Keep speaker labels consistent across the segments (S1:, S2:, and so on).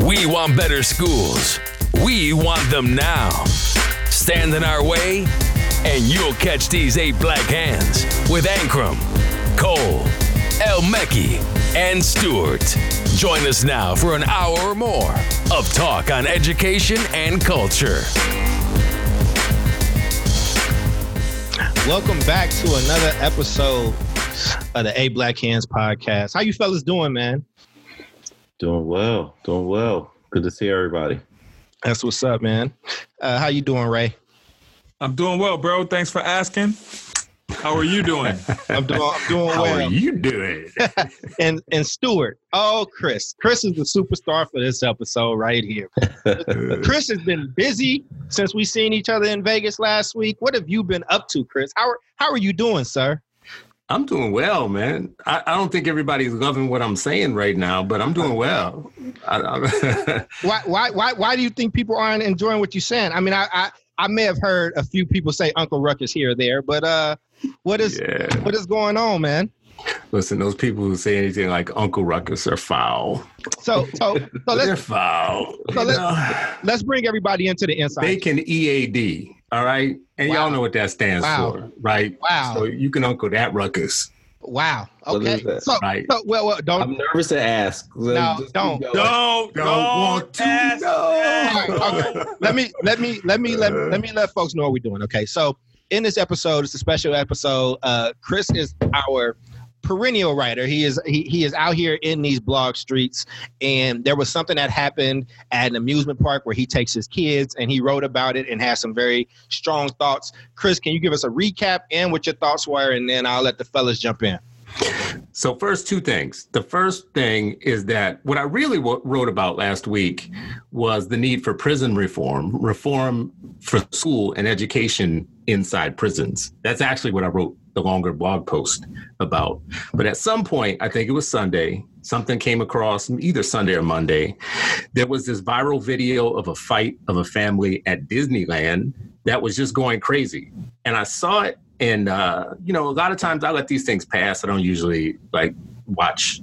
S1: We want better schools. We want them now. Stand in our way, and you'll catch these eight black hands with Ankrum, Cole, El Mekki, and Stewart. Join us now for an hour or more of talk on education and culture.
S2: Welcome back to another episode of the Eight Black Hands podcast. How you fellas doing, man?
S3: Doing well, doing well. Good to see everybody.
S2: That's what's up, man. Uh, how you doing, Ray?
S4: I'm doing well, bro. Thanks for asking. How are you doing?
S2: I'm doing. I'm doing
S4: How
S2: well.
S4: are you doing?
S2: and and Stewart. Oh, Chris. Chris is the superstar for this episode right here. Chris has been busy since we seen each other in Vegas last week. What have you been up to, Chris? How are how are you doing, sir?
S5: I'm doing well, man. I, I don't think everybody's loving what I'm saying right now, but I'm doing well. I, I,
S2: Why why why why do you think people aren't enjoying what you're saying? I mean, I I, I may have heard a few people say Uncle Ruckus here or there, but uh, what is
S5: yeah.
S2: what is going on, man?
S5: Listen, those people who say anything like Uncle Ruckus are foul.
S2: So so so
S5: They're
S2: let's
S5: foul.
S2: So let's- let's bring everybody into the inside.
S5: They can EAD. All right. And
S2: Wow.
S5: y'all know what that stands
S2: Wow.
S5: for, right?
S2: Wow.
S5: So you can uncle that ruckus,
S2: Wow. Okay. So,
S5: right?
S2: so well, well don't
S3: I'm nervous to ask.
S2: No, don't.
S3: keep.
S4: Don't,
S5: Don't
S4: don't
S5: want to
S4: ask
S5: know.
S4: that.
S2: Okay. let me let me let me let, let me let folks know what we're doing. Okay, so in this episode, it's a special episode. Uh, Chris is our perennial writer. He is he, he is out here in these blog streets, and there was something that happened at an amusement park where he takes his kids, and he wrote about it and has some very strong thoughts. Chris, can you give us a recap and what your thoughts were, and then I'll let the fellas jump in.
S5: So, first, two things. The first thing is that what I really w- wrote about last week was the need for prison reform, reform for school and education inside prisons. That's actually what I wrote the longer blog post about. But at some point, I think it was Sunday, something came across either Sunday or Monday. There was this viral video of a fight of a family at Disneyland that was just going crazy. And I saw it and uh, you know, a lot of times I let these things pass. I don't usually like watch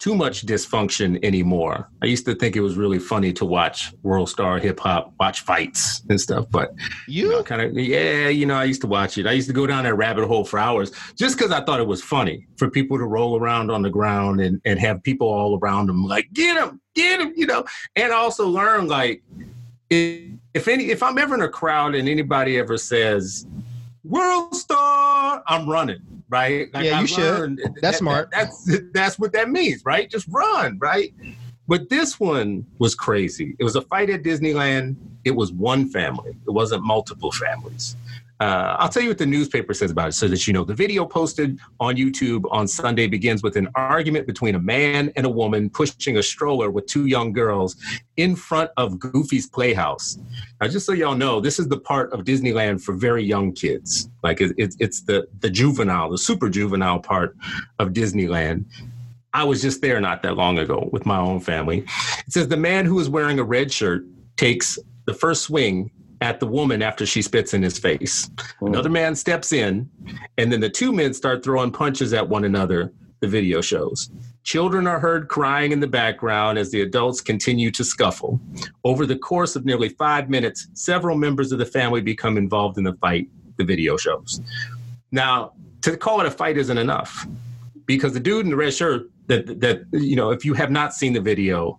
S5: too much dysfunction anymore. I used to think it was really funny to watch World Star Hip Hop, watch fights and stuff, but
S2: You,
S5: you know, kind of yeah, you know, I used to watch it. I used to go down that rabbit hole for hours just because I thought it was funny for people to roll around on the ground and and have people all around them like get him, get him, you know, and also learn like if, if any if I'm ever in a crowd and anybody ever says World Star, I'm running. Right?
S2: Yeah, you
S5: I've
S2: should.
S5: learned
S2: That's
S5: that-
S2: smart.
S5: that's that's what that means, right? Just run, right? But this one was crazy. It was a fight at Disneyland. It was one family. It wasn't multiple families. Uh, I'll tell you what the newspaper says about it so that you know. The video posted on YouTube on Sunday begins with an argument between a man and a woman pushing a stroller with two young girls in front of Goofy's Playhouse. Now, just so y'all know, this is the part of Disneyland for very young kids. Like it, it's it's the the juvenile, the super juvenile part of Disneyland. I was just there not that long ago with my own family. It says the man who is wearing a red shirt takes the first swing at the woman after she spits in his face. Hmm. Another man steps in, and then the two men start throwing punches at one another, the video shows. Children are heard crying in the background as the adults continue to scuffle. Over the course of nearly five minutes, several members of the family become involved in the fight, the video shows. Now, to call it a fight isn't enough because the dude in the red shirt that that you know, if you have not seen the video,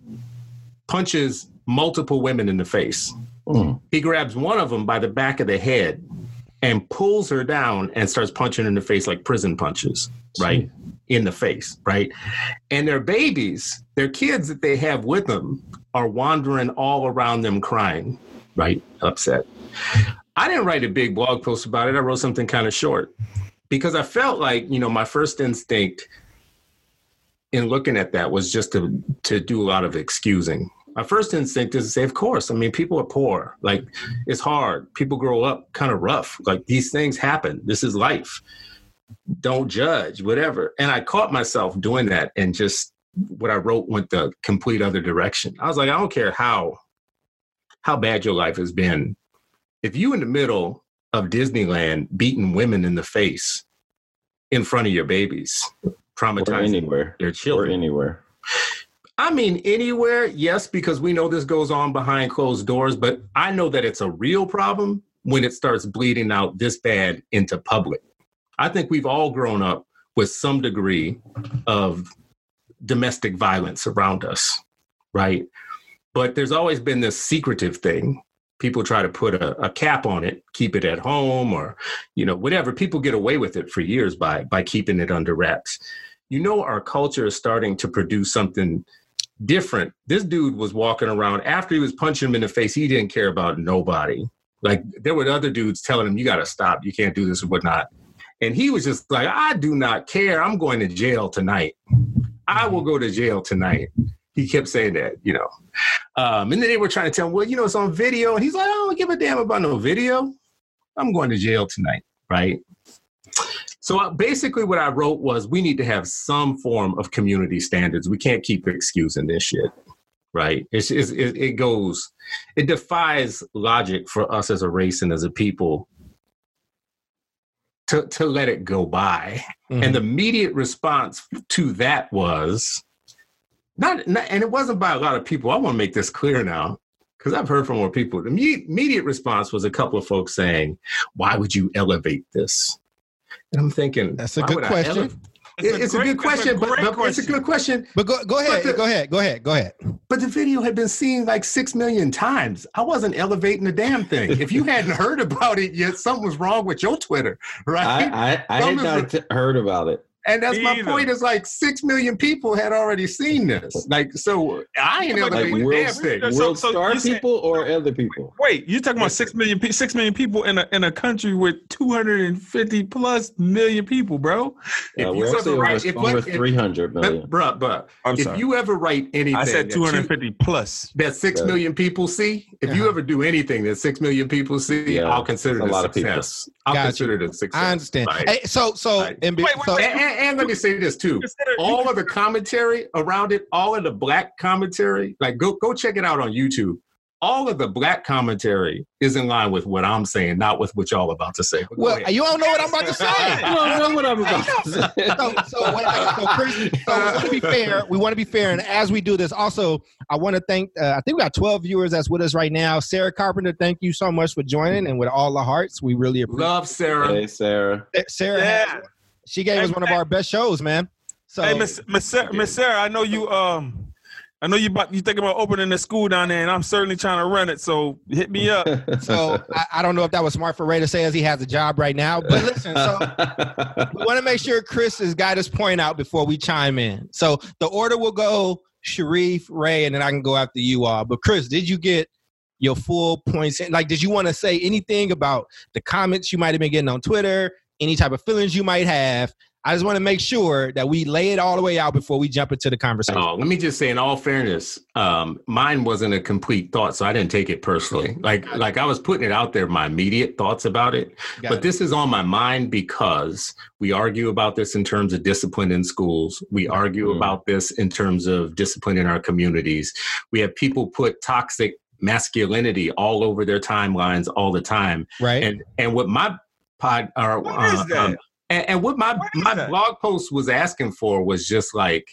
S5: punches multiple women in the face.
S3: Mm.
S5: He grabs one of them by the back of the head and pulls her down and starts punching in the face like prison punches, right? In the face, right? And their babies, their kids that they have with them, are wandering all around them crying, right? Upset. I didn't write a big blog post about it. I wrote something kind of short because I felt like, you know, my first instinct in looking at that was just to to do a lot of excusing. My first instinct is to say, of course. I mean, people are poor. Like, it's hard. People grow up kind of rough. Like, these things happen. This is life. Don't judge, whatever. And I caught myself doing that, and just what I wrote went the complete other direction. I was like, I don't care how how bad your life has been. If you in the middle of Disneyland beating women in the face in front of your babies,
S3: Or
S5: traumatizing
S3: anywhere.
S5: their
S3: Or
S5: children.
S3: anywhere.
S5: I mean, anywhere, yes, because we know this goes on behind closed doors, but I know that it's a real problem when it starts bleeding out this bad into public. I think we've all grown up with some degree of domestic violence around us, right? But there's always been this secretive thing. People try to put a, a, cap on it, keep it at home, or you know, whatever. People get away with it for years by by keeping it under wraps. You know, our culture is starting to produce something different. This dude was walking around after he was punching him in the face. He didn't care about nobody. Like there were other dudes telling him, "You got to stop. You can't do this or whatnot." And he was just like, "I do not care. I'm going to jail tonight. I will go to jail tonight." He kept saying that, you know. Um, and then they were trying to tell him, "Well, you know, it's on video." And he's like, "I don't give a damn about no video. I'm going to jail tonight." Right. So uh, basically, what I wrote was we need to have some form of community standards. We can't keep excusing this shit, right? It's, it's, it, it goes, it defies logic for us as a race and as a people to, to let it go by. Mm-hmm. And the immediate response to that was not, not, and it wasn't by a lot of people. I want to make this clear now because I've heard from more people. The immediate response was a couple of folks saying, Why would you elevate this? And I'm thinking,
S2: that's a good question.
S5: It's, a, great, a, good question, a but, but question. it's a good question.
S2: But go, go ahead, the, go ahead, go ahead, go ahead.
S5: But the video had been seen like six million times. I wasn't elevating the damn thing. if you hadn't heard about it yet, something was wrong with your Twitter, right?
S3: I, I, I had not heard about it.
S5: And that's my point. Is like six million people had already seen this. Like, so I ain't
S3: like,
S5: elevating
S3: like, damn thing. World so, so Star people or other people?
S4: Wait, you're talking about six million, six million people in a in a country with 250 plus million people, bro.
S3: If uh, you ever write, if, over 300 million,
S5: bro, bro. I'm if sorry. you ever write anything, I
S4: said 250 that plus
S5: that six yeah. million people see. If uh-huh. you ever do anything that six million people see, yeah. I'll consider it a, a success. I'll Got consider you. it a success.
S2: I understand. Right. Hey, so, so,
S5: right. and, wait, wait, so and, and, let me say this too. All of the commentary around it, all of the black commentary, like go go check it out on YouTube all of the black commentary is in line with what I'm saying, not with what y'all about to say.
S2: Well, you don't know what I'm about to say.
S3: you don't know what I'm about to say.
S2: so, so, so, Chris, so we want to be fair. We want to be fair, and as we do this, also I want to thank. Uh, I think we got 12 viewers that's with us right now. Sarah Carpenter, thank you so much for joining, and with all the hearts, we really appreciate.
S5: Love Sarah.
S3: Hey, Sarah.
S2: Sarah, yeah. She gave hey, us one of our best shows, man. So,
S4: hey, Miss Miss Sarah, Miss Sarah, I know you um I know you about you thinking about opening a school down there, and I'm certainly trying to run it. So hit me up.
S2: so I, I, don't know if that was smart for Ray to say as he has a job right now, but listen. So we want to make sure Chris has got his point out before we chime in. So the order will go Sharif, Ray, and then I can go after you all. But Chris, did you get your full points? In? Like, did you want to say anything about the comments you might have been getting on Twitter? Any type of feelings you might have? I just want to make sure that we lay it all the way out before we jump into the conversation.
S5: Oh, let me just say, in all fairness, um, mine wasn't a complete thought, so I didn't take it personally. Like, like I was putting it out there, my immediate thoughts about it. Got but it. this is on my mind because we argue about this in terms of discipline in schools. We argue mm-hmm. about this in terms of discipline in our communities. We have people put toxic masculinity all over their timelines all the time.
S2: Right.
S5: And and what my pod or what uh, um, and, and what my what my that? blog post was asking for was just like,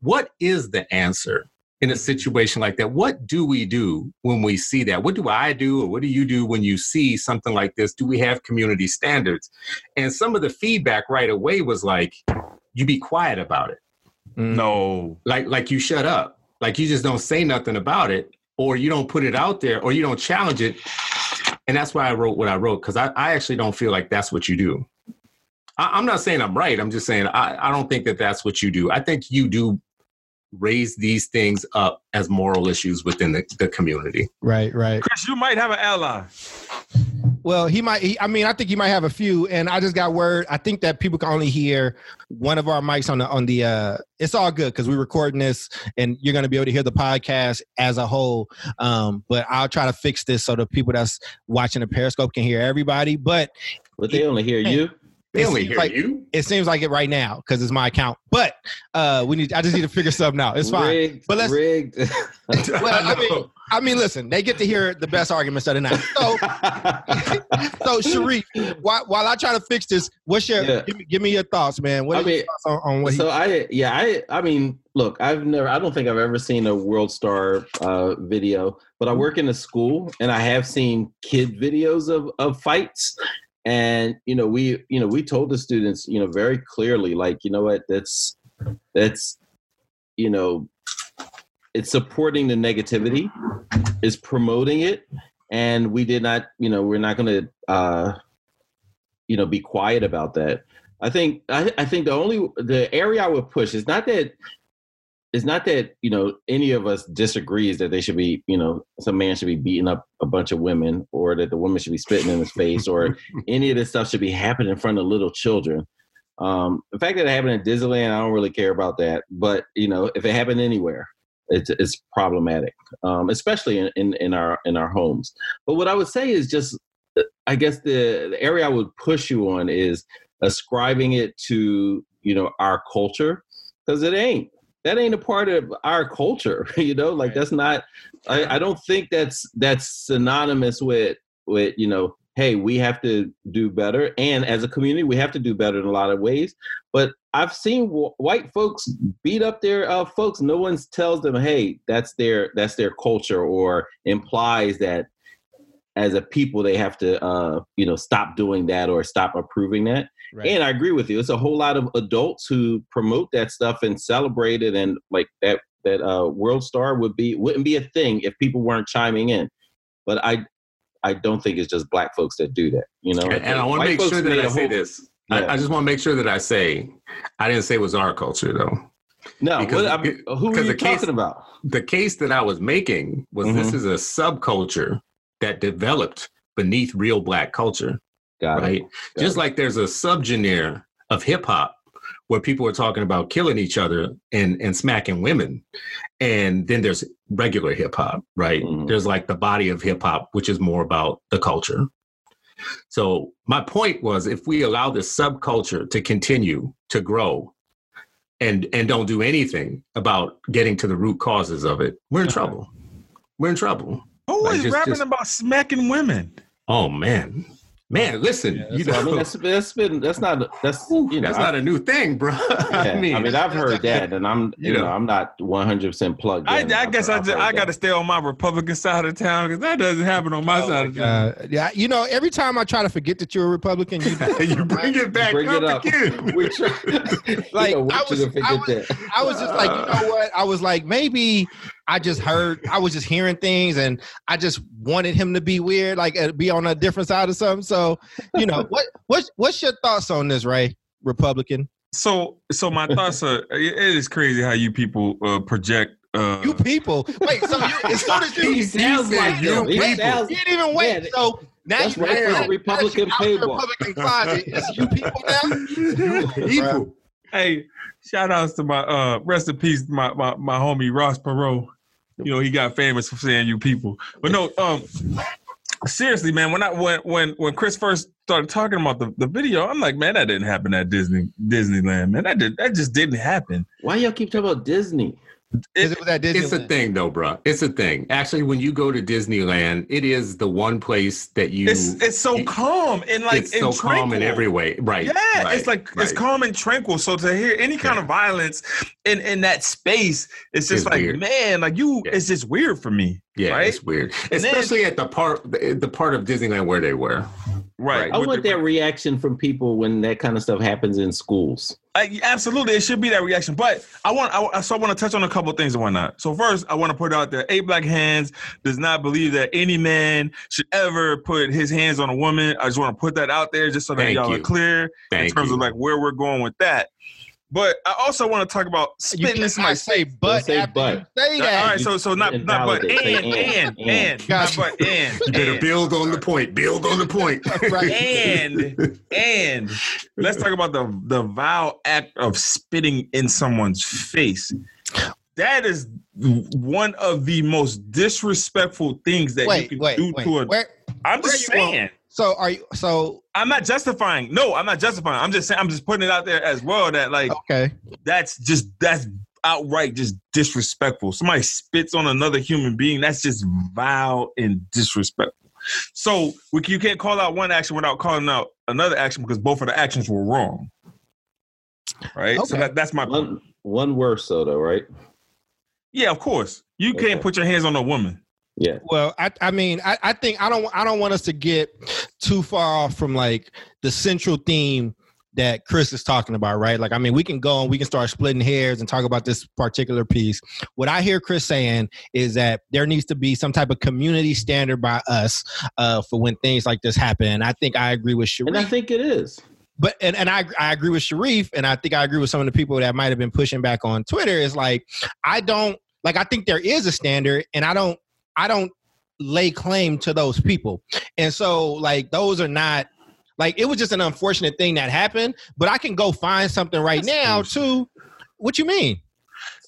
S5: what is the answer in a situation like that? What do we do when we see that? What do I do, or what do you do when you see something like this? Do we have community standards? And some of the feedback right away was like, you be quiet about it.
S4: No,
S5: like like you shut up, like you just don't say nothing about it, or you don't put it out there, or you don't challenge it. And that's why I wrote what I wrote because I, I actually don't feel like that's what you do. I, am not saying I'm right. I'm just saying I, I don't think that that's what you do. I think you do raise these things up as moral issues within the, the community.
S2: Right, right.
S4: Chris, you might have an ally.
S2: Well, he might. He, I mean, I think he might have a few. And I just got word. I think that people can only hear one of our mics on the on the. uh It's all good because we're recording this, and you're going to be able to hear the podcast as a whole. Um, but I'll try to fix this so the people that's watching the Periscope can hear everybody. But
S3: but they only hear you.
S5: They
S2: It
S5: only
S2: seems
S5: hear
S2: like-
S5: you.
S2: It seems like it right now because it's my account. But uh, we need. I just need to figure something out. It's fine.
S3: Rigged,
S2: But let's-
S3: rigged.
S2: Well, I mean, I mean, listen, they get to hear the best arguments of the night. So, so Sharif, while, while I try to fix this, what's your
S3: Yeah.
S2: give, me, give me your thoughts, man? What
S3: I
S2: are your
S3: mean,
S2: thoughts on, on what he
S3: so I yeah I I mean look I've never I don't think I've ever seen a World Star uh, video, but I work in a school and I have seen kid videos of of fights, and you know we you know we told the students you know very clearly like you know what that's that's you know it's supporting the negativity, is promoting it, and we did not you know we're not going to uh, you know be quiet about that. I think I, I think the only the area I would push is not that it's not that you know any of us disagrees that they should be you know some man should be beating up a bunch of women or that the woman should be spitting in his face or any of this stuff should be happening in front of little children. Um, the fact that it happened in Disneyland, I don't really care about that. But you know, if it happened anywhere, it's it's problematic, um, especially in, in in our in our homes. But what I would say is just, I guess the, the area I would push you on is ascribing it to you know our culture because it ain't that ain't a part of our culture you know like
S2: Right.
S3: that's not I, I don't think that's that's synonymous with with you know hey we have to do better. And as a community we have to do better in a lot of ways. But i've seen w- white folks beat up their uh, folks. No one tells them hey that's their that's their culture or implies that as a people they have to uh, you know stop doing that or stop approving that
S2: Right.
S3: and I agree with you. It's a whole lot of adults who promote that stuff and celebrate it, and like that that uh, World Star would be wouldn't be a thing if people weren't chiming in. But I I don't think it's just black folks that do that. You know,
S5: And, and I want to make sure that
S3: I
S5: I
S3: a
S5: say
S3: whole-
S5: this.
S3: Yeah.
S5: I, I just want to make sure that I say, I didn't say it was our culture though.
S3: No,
S5: because-
S3: what, I'm- who are
S5: because
S3: you
S5: the case-
S3: talking about?
S5: The case that I was making was this
S3: Mhm.
S5: is a subculture that developed beneath real black culture,
S3: Got it.
S5: right?
S3: Got
S5: Just
S3: it.
S5: like there's a subgenre of hip hop where people are talking about killing each other and and smacking women, and then there's regular hip hop, right?
S3: Mhm.
S5: There's like the body of hip hop, which is more about the culture. So my point was, if we allow this subculture to continue to grow, and and don't do anything about getting to the root causes of it, we're in trouble. We're in trouble.
S4: Who
S5: Like,
S4: is
S5: just-
S4: rapping
S5: just-
S4: about smacking women?
S5: Oh man, man, listen,
S2: Yeah,
S5: you know
S3: I mean, that's that's been that's not that's you know
S5: that's
S3: I-
S5: not a new thing, bro.
S3: yeah,
S5: I mean,
S3: I've heard that, and I'm you
S5: You
S3: know
S5: know.
S3: I'm not 100 percent plugged.
S4: I,
S3: in.
S4: I
S3: I've-
S4: guess I
S3: I've
S4: just, I got to stay on my Republican side of town because that doesn't happen on my
S2: Oh
S4: side
S2: my
S4: of town.
S2: God. Yeah, you know, every time I try to forget that you're a Republican, you,
S5: you bring it back
S3: Bring
S5: up,
S3: it up.
S5: again.
S3: We try,
S2: Like,
S3: like, you know,
S2: I was- I was-
S3: that.
S2: I was just like, you know what? I was like, maybe I just heard, I was just hearing things, and I just wanted him to be weird, like uh, be on a different side of something. So, you know, what what's what's your thoughts on this, Ray? Republican?
S4: So, so my thoughts are it is crazy how you people uh, project. Uh,
S2: You people. Wait, so you, as soon as you,
S3: He sounds
S2: you
S3: like
S2: said
S3: you. He
S2: wait,
S3: sounds-
S2: you didn't even wait.
S3: Yeah,
S2: so now
S3: that's
S2: you
S3: right
S2: now-
S3: for the
S2: now
S3: Republican
S2: that you out the. Republican closet. It's you people now.
S5: People.
S4: hey, shout outs to my uh rest in peace, my my, my homie Ross Perot. You know, he got famous for saying you people. But no, um seriously, man, when I when when when Chris first started talking about the, the video, I'm like, man, that didn't happen at Disney Disneyland, man. That did that just didn't happen.
S3: Why y'all keep talking about Disney?
S2: Because it was at Disneyland.
S5: It's a thing, though, bro. It's a thing. Actually, when you go to Disneyland, it is the one place that you.
S4: It's it's so
S5: you-
S4: calm and like
S5: it's
S4: and
S5: so calm in every way, right?
S4: Yeah,
S5: right,
S4: it's like it's calm and tranquil. So to hear any kind
S5: Yeah.
S4: of violence in in that space, it's just
S5: It's
S4: like
S5: weird.
S4: man, like you,
S5: Yeah.
S4: it's just weird for me.
S5: Yeah,
S4: right?
S5: it's weird,
S4: And then-
S5: especially at the part the, the part of Disneyland where they were.
S4: Right.
S3: I want that reaction from people when that kind of stuff happens in schools.
S4: Like, absolutely, it should be that reaction. But I want, I, so I want to touch on a couple of things and whatnot. So first, I want to put out there: Eight Black Hands does not believe that any man should ever put his hands on a woman. I just want to put that out there, just so that
S5: Thank
S4: y'all are
S5: you.
S4: clear in terms
S5: you.
S4: of like where we're going with that. But I also want to talk about
S2: You
S4: spitting in
S2: cannot
S4: somebody's
S2: say but
S3: say
S2: after
S3: but.
S2: you say that.
S4: right, so so not not but and and
S3: and,
S4: and,
S3: and.
S4: not but and
S5: You better
S4: and.
S5: build on the point. Build on the point.
S2: Right.
S4: and and let's talk about the the vile act of spitting in someone's face. That is one of the most disrespectful things that you can
S2: wait,
S4: do
S2: wait.
S4: to a.
S2: Where,
S4: I'm just
S2: you going?
S4: saying.
S2: So are you? So
S4: I'm not justifying. No, I'm not justifying. I'm just saying. I'm just putting it out there as well that like
S2: okay.
S4: that's just that's outright just disrespectful. Somebody spits on another human being. That's just vile and disrespectful. So we, you can't call out one action without calling out another action because both of the actions were wrong. Right. So that, that's my point.
S3: One one worse though, though, right?
S4: Yeah, of course. You
S3: Okay.
S4: can't put your hands on a woman.
S3: Yeah.
S2: Well, I, I mean, I, I think I don't I don't want us to get too far off from like the central theme that Chris is talking about, right? Like, I mean, we can go and we can start splitting hairs and talk about this particular piece. What I hear Chris saying is that there needs to be some type of community standard by us uh, for when things like this happen. And I think I agree with Sharif.
S3: And I think it is.
S2: but and, and I I agree with Sharif, and I think I agree with some of the people that might have been pushing back on Twitter. Is like I don't like I think there is a standard, and I don't I don't lay claim to those people, and so like those are not like it was just an unfortunate thing that happened. But I can go find something right
S3: That's
S2: now too. What you mean?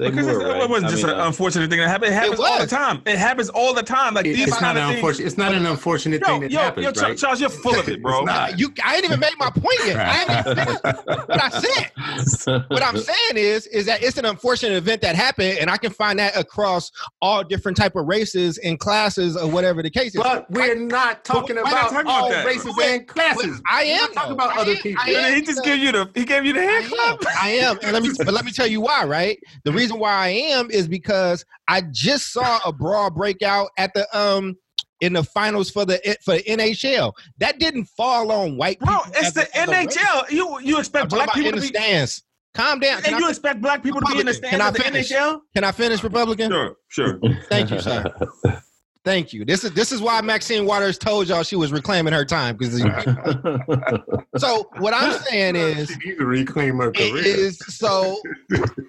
S3: Say
S4: Because
S3: more,
S4: it's-
S3: right?
S4: it wasn't
S3: I
S4: just
S3: mean,
S4: an
S3: uh,
S4: unfortunate thing that happened. It happens all the time. It happens all the time. Like
S5: It-
S4: these
S5: it's
S4: kind
S5: not
S4: of
S5: an
S4: things.
S5: unfortunate. It's not an unfortunate
S4: Yo,
S5: thing that
S4: yo,
S5: happens,
S4: yo,
S5: right?
S4: Charles, you're full of it, bro.
S5: It's.
S2: You I didn't even make my point yet. I haven't even finished what I said. what I'm saying is, is that it's an unfortunate event that happened, and I can find that across all different type of races and classes or whatever the case is.
S5: But we're not talking
S4: we're not
S5: about
S4: talking
S5: all
S4: that.
S5: races
S2: Wait,
S5: and classes.
S2: I
S5: We're
S2: am
S5: talking about
S2: I
S5: other
S2: am-
S5: people.
S2: Am.
S4: he just gave you the he gave you the hand clap.
S2: I am, and let me but let me tell you why. Right, the reason why I am is because I just saw a brawl breakout at the um in the finals for the for the NHL. That didn't fall on white
S4: Bro,
S2: people.
S4: it's
S2: as
S4: the
S2: a- as a race.
S4: NHL. You you expect black people
S2: in
S4: to
S2: the
S4: be
S2: stands. Calm down. Can
S4: and you expect black people to be in the stands
S2: can I
S4: of the
S2: finish?
S4: NHL?
S2: can I finish, Republican?
S4: Sure, sure.
S2: Thank you, sir. Thank you. This is this is why Maxine Waters told y'all she was reclaiming her time because. so what I'm saying is
S5: She needs to reclaim her
S2: it
S5: career.
S2: is so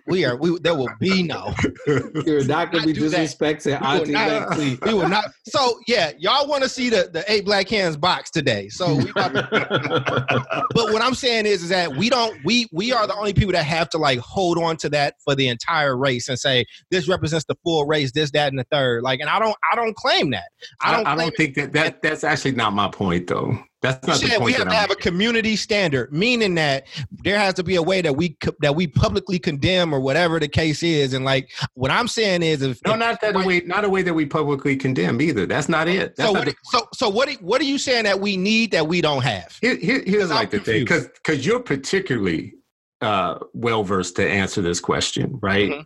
S2: we are we there will be no
S3: You're not gonna be
S2: do that.
S3: disrespecting Auntie
S2: not- we will not. So yeah, y'all want to see the the eight black hands box today. So we about to but what I'm saying is, is that we don't we we are the only people that have to like hold on to that for the entire race and say this represents the full race, this, that, and the third. Like, and I don't I don't claim that. I
S5: I
S2: don't.
S5: don't, I don't think that, that that's actually not my point, though. That's not the
S2: said we have to
S5: I'm
S2: have a community standard, meaning that there has to be a way that we that we publicly condemn or whatever the case is. And like what I'm saying is, if
S5: No, not that way. Not a way that we publicly condemn either. That's not it. That's
S2: so
S5: not
S2: what, so so what are- what are you saying that we need that we don't have?
S5: Here, here, here's like the thing, because because you're particularly uh, well versed to answer this question, right?
S2: Mhm.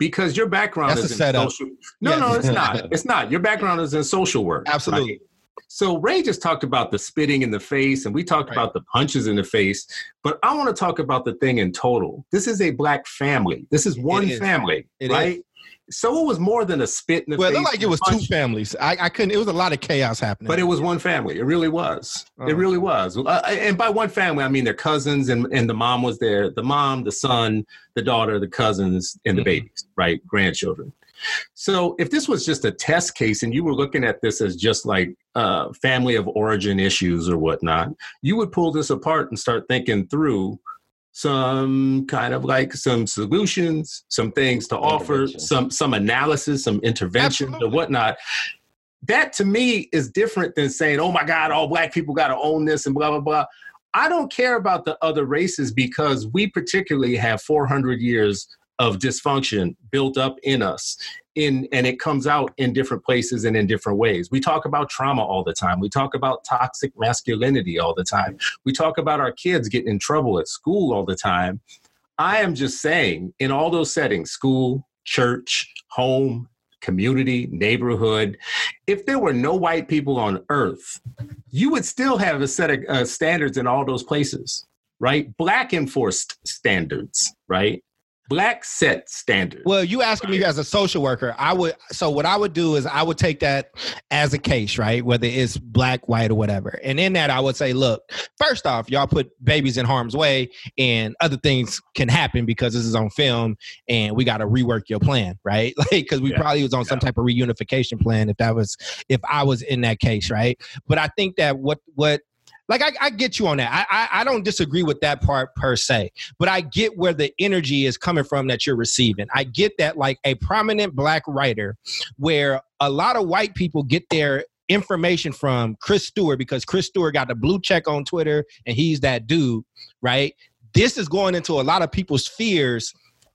S5: Because your background
S2: That's
S5: is in
S2: setup.
S5: social. No,
S2: Yeah.
S5: no, it's not. It's not. Your background is in social work. right?
S2: Absolutely.
S5: So Ray just talked about the spitting in the face, and we talked
S2: Right.
S5: about the punches in the face. But I want to talk about the thing in total. This is a black family. This is one
S2: is.
S5: family,
S2: It
S5: right? So it was more than a spit in the
S2: Well, it
S5: face.
S2: looked like it was two families. I, I couldn't. It was a lot of chaos happening.
S5: But it was one family. It really was.
S2: Oh.
S5: It really was. Uh, and by one family, I mean their cousins, and, and the mom was there. The mom, the son, the daughter, the cousins, and the
S2: Mhm.
S5: babies, right? Grandchildren. So if this was just a test case and you were looking at this as just like uh, family of origin issues or whatnot, you would pull this apart and start thinking through some kind of like some solutions, some things to offer, some some analysis, some interventions or whatnot. That to me is different than saying, oh my God, all black people got to own this and blah, blah, blah. I don't care about the other races because we particularly have 400 years of dysfunction built up in us. In, and it comes out in different places and in different ways. We talk about trauma all the time. We talk about toxic masculinity all the time. We talk about our kids getting in trouble at school all the time. I am just saying, in all those settings school, church, home, community, neighborhood if there were no white people on earth, you would still have a set of uh, standards in all those places, right? Black enforced standards, right? Black set standards.
S2: Well, you asking me as a social worker, I would. So what I would do is I would take that as a case, right? Whether it's black, white, or whatever. And in that, I would say, look, first off, y'all put babies in harm's way, and other things can happen because this is on film, and we got to rework your plan, right? Like because we
S5: Yeah,
S2: probably was on some type of reunification plan if that was if I was in that case, right? But I think that what what like I, I get you on that. I, I I don't disagree with that part per se but I get where the energy is coming from that you're receiving. I get that, like a prominent black writer, where a lot of white people get their information from Chris Stewart because Chris Stewart got the blue check on Twitter and he's that dude, right? This is going into a lot of people's fears,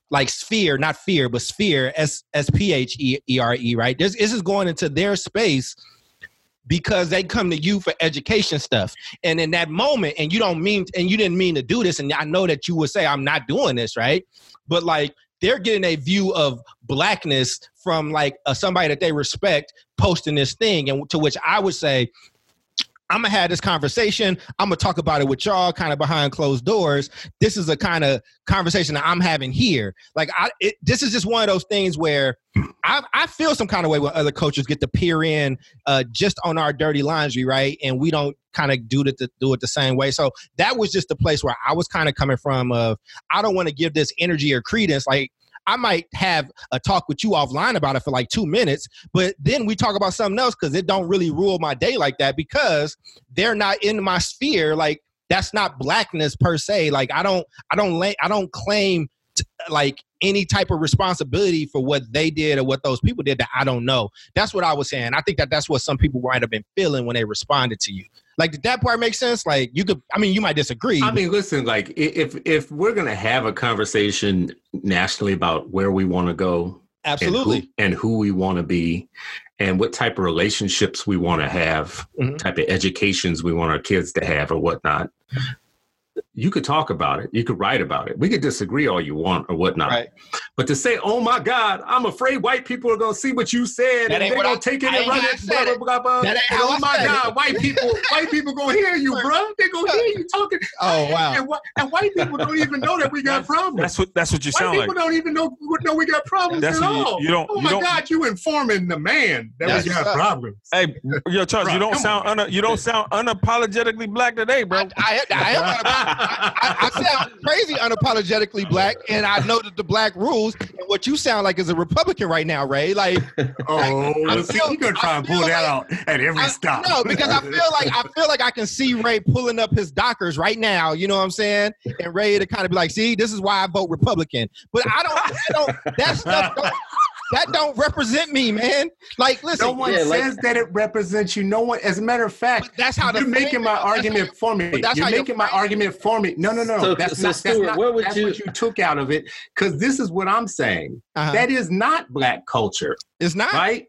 S2: like sphere, not fear, but sphere, S S P H E E R E, right? This, this is going into their space because they come to you for education stuff. And in that moment, and you don't mean, and you didn't mean to do this, and I know that you would say, I'm not doing this, right? But like, they're getting a view of blackness from like uh, somebody that they respect posting this thing and to which i would say i'm gonna have this conversation. I'm gonna talk about it with y'all kind of behind closed doors. This is a kind of conversation that i'm having here. Like i it, this is just one of those things where I, I feel some kind of way when other coaches get to peer in uh, just on our dirty laundry right? And we don't kind of do it do it the same way. So that was just the place where i was kind of coming from of i don't want to give this energy or credence like I might have a talk with you offline about it for like two minutes, but then we talk about something else because it don't really rule my day like that because they're not in my sphere. Like that's not blackness per se. Like I don't, I don't, lay, I don't claim t- like any type of responsibility for what they did or what those people did that I don't know. That's what I was saying. I think that that's what some people might have been feeling when they responded to you. Like, did that part make sense? Like, you could, I mean, you might disagree.
S5: I mean, listen, like if if we're gonna have a conversation nationally about where we want to go,
S2: absolutely.
S5: and who, and who we want to be, and what type of relationships we want to have,
S2: Mhm.
S5: type of educations we want our kids to have, or whatnot. You could talk about it. You could write about it. We could disagree all you want or whatnot.
S2: Right.
S5: But to say, "Oh my God, I'm afraid white people are gonna see what you said
S2: That
S5: and they're gonna
S2: I-
S5: take it
S2: I
S5: and run it," blah blah blah blah.
S2: That ain't
S5: And, oh
S2: how
S5: oh
S2: I
S5: my
S2: said it.
S5: God, white people, white people gonna hear you, bro. They gonna hear you talking.
S2: Oh, wow.
S5: And, whi- and white people don't even know that we got problems.
S4: That's what that's what you
S5: White
S4: sound
S5: people don't even know know we got problems
S4: That's
S5: at
S4: what you-
S5: all.
S4: you don't-
S5: Oh
S4: you
S5: my
S4: don't-
S5: God, you informing the man that
S2: That's
S5: we got
S2: what's
S5: problems.
S4: Hey, yo, Charles, you don't sound
S5: on,
S4: un- you don't sound unapologetically black today, bro.
S2: I, I, I am unap- I, I sound crazy unapologetically black, and I know that the black rules. And what you sound like is a Republican right now, Ray. Like,
S5: oh,
S2: I
S5: see,
S2: feel-
S5: he gonna try
S2: I
S5: and pull
S2: feel
S5: that
S2: like-
S5: out at every
S2: I-
S5: stop.
S2: no, because I feel like I feel like I can see Ray pulling up his Dockers right now. You know what I'm saying? And Ray to kind of be like, "See, this is why I vote Republican." But I don't. I don't that stuff. Don't, that don't represent me, man. Like, listen.
S5: No one
S3: Yeah, like-
S5: says that it represents you. No one, as a matter of fact,
S2: that's how
S5: you're making my
S2: that's how-
S5: argument for me.
S2: that's
S5: You're
S2: how you're
S5: making my argument for me. No, no, no.
S3: So-
S5: that's
S3: so
S5: not. that's
S3: Stewart,
S5: not.
S3: what would
S5: that's
S3: you-
S5: what you took out of it. Because this is what I'm saying.
S2: Uh-huh.
S5: That is not black culture,
S2: it's not.
S5: right?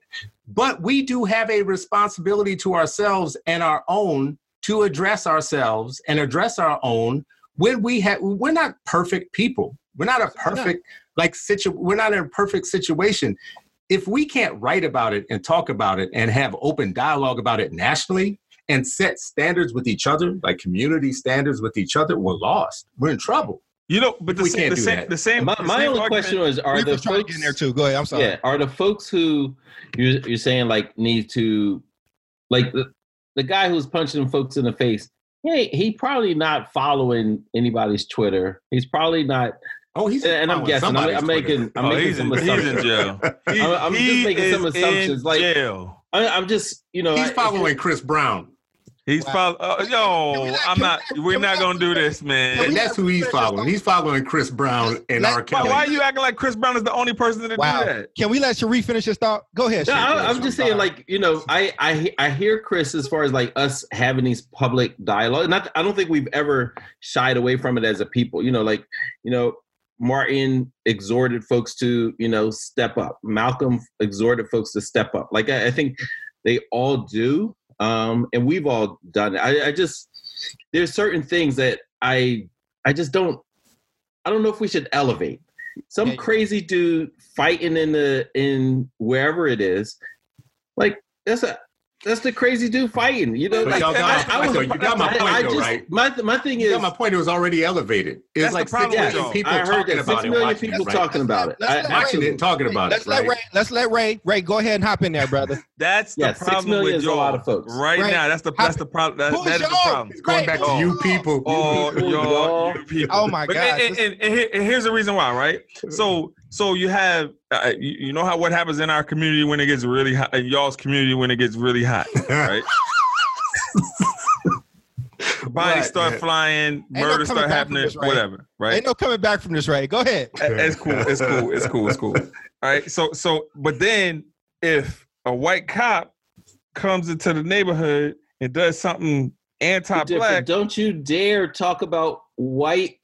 S5: But we do have a responsibility to ourselves and our own to address ourselves and address our own when we have. We're not perfect people. We're not a perfect like situ. We're not in a perfect situation if we can't write about it and talk about it and have open dialogue about it nationally and set standards with each other, like community standards with each other, we're lost. We're in trouble.
S4: You know, but the,
S5: We
S4: sa-
S5: can't
S4: the
S5: do
S4: same
S5: that.
S4: the same.
S3: My,
S4: the
S3: my
S4: same
S3: only
S4: argument-
S3: question was: Are the
S2: was trying to
S3: folks
S2: in there too. Go ahead. I'm sorry.
S3: Yeah, are the folks who you're, you're saying like need to, like the, the guy who's punching folks in the face? Hey, he probably not following anybody's Twitter. He's probably not.
S5: Oh, he's
S3: And I'm guessing. I'm, I'm making. I'm
S4: Oh,
S3: making
S4: he's
S3: some
S4: in, he's in jail. He,
S3: I'm- I'm just
S4: he
S3: making some assumptions,
S4: In
S3: like-
S4: jail.
S3: I, I'm just, you know,
S5: He's
S3: I-
S5: following Chris Brown.
S4: He's
S2: Wow.
S4: follow. Uh, yo,
S2: we let-
S4: I'm not. We're
S2: can we
S4: not gonna do this, man.
S5: And that's who he's following. He's following Chris Brown and
S2: Let-
S5: R. Kelly.
S4: why are you acting like Chris Brown is the only person to
S2: Wow.
S4: do that?
S2: Can we let Sharif finish his thought? Go ahead.
S3: No,
S2: Sharif.
S3: I, I'm just saying, like you know, I I I hear Chris as far as like us having these public dialogue. Not, I don't think we've ever shied away from it as a people. You know, like you know, Martin exhorted folks to you know step up. Malcolm exhorted folks to step up. Like I, I think they all do, um, and we've all done it. I, I just there's certain things that I I just don't I don't know if we should elevate some
S2: Yeah.
S3: crazy dude fighting in the in wherever it is. Like that's a that's the crazy dude fighting. You know,
S5: But
S3: like
S5: got
S3: I,
S5: my
S3: I was
S5: though. You got my point,
S3: I
S5: though,
S3: just-
S5: right?
S3: My my thing
S5: You
S3: is
S5: got my point. It was already elevated. It's
S4: That's the
S5: like
S4: problem
S5: six
S4: with
S5: million people
S3: I heard
S5: talking
S3: that
S5: about
S3: six
S5: it.
S3: million people talking about it.
S2: Let's
S3: I-
S2: let
S5: Watching it and talking about
S2: Let's
S5: it,
S2: let
S5: right?
S2: Ray. Let's let Ray. Ray, go ahead and hop in there, brother.
S4: That's the
S3: Yeah,
S4: problem
S3: million
S4: with
S3: is a
S4: y'all
S3: lot of folks.
S4: right
S2: Right.
S4: now. That's the that's the problem. That, that is the problem.
S5: It's going back to you
S2: oh,
S5: people.
S4: Oh, y'all,
S3: y'all.
S4: you people.
S2: Oh, my God.
S4: And here's the reason why, right? So, so you have, uh, you, you know how what happens in our community when it gets really hot, in y'all's community when it gets really hot, right? Bodies
S5: Right.
S4: start flying,
S2: no
S4: murder
S2: coming
S4: start happening,
S2: this, right?
S4: whatever, right?
S2: Ain't no coming back from this, right? Go ahead.
S4: It's cool. It's cool. It's cool. It's cool. All right. So so but then if a white cop comes into the neighborhood and does something anti-black,
S3: Don't you dare talk about white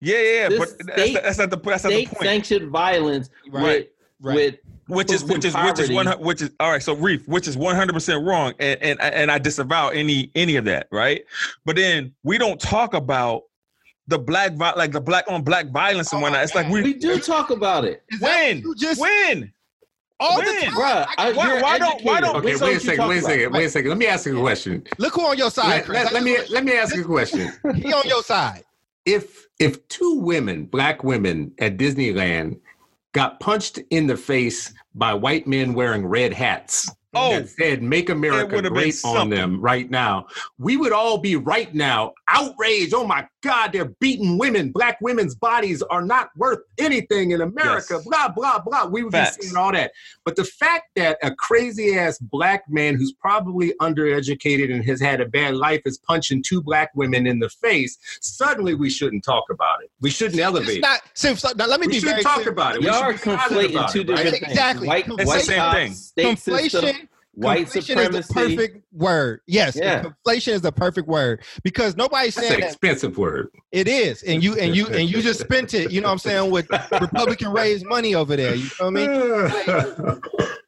S4: yeah, yeah,
S3: This
S4: but that's,
S3: state-
S4: the, that's not the that's not the
S3: state
S4: point.
S3: sanctioned violence
S2: Right,
S3: with
S2: right.
S3: with
S4: which is which is which is one which is all right. So Reef, which is one hundred percent wrong, and, and and I disavow any any of that, right? But then we don't talk about the black like the black on black violence and
S2: Oh
S4: whatnot. It's like we,
S3: we do talk about it.
S2: Is
S4: when
S2: you just
S4: when
S2: all the
S4: when?
S2: time?
S3: Bruh, I,
S4: Why- why don't- why don't-
S5: Okay, wait a second. Wait a second.
S3: it.
S5: Wait a second. Let me ask you a question.
S2: Look who on your side.
S5: Let,
S2: Chris.
S5: let- let me let me ask you a question.
S2: he on your side.
S5: If if two women, black women at Disneyland, got punched in the face by white men wearing red hats.
S4: Oh,
S5: that said "Make America Great" on them right now. We would all be right now outraged. Oh my God, they're beating women. Black women's bodies are not worth anything in America.
S4: Yes.
S5: Blah blah blah. We would
S4: Facts.
S5: be seeing all that. But the fact that a crazy ass black man who's probably undereducated and has had a bad life is punching two black women in the face, suddenly we shouldn't talk about it. We shouldn't elevate.
S2: not. So, so, now let me
S5: we
S2: be
S5: should
S2: very
S5: talk
S2: clear.
S5: about it. We
S3: Y'all
S5: should
S3: are conflating
S5: about
S3: two
S5: it, right?
S3: different things.
S2: Exactly.
S3: White,
S2: It's the
S3: white
S4: same
S3: cops,
S4: thing.
S3: State system,
S2: Conflation.
S3: White
S2: conflation is the perfect word. Yes,
S3: Yeah.
S2: conflation is the perfect word because nobody's
S5: That's
S2: saying
S5: an
S2: that
S5: expensive word.
S2: it is, and you and you and you just spent it. You know what I'm saying with Republican raised money over there. You know what I mean?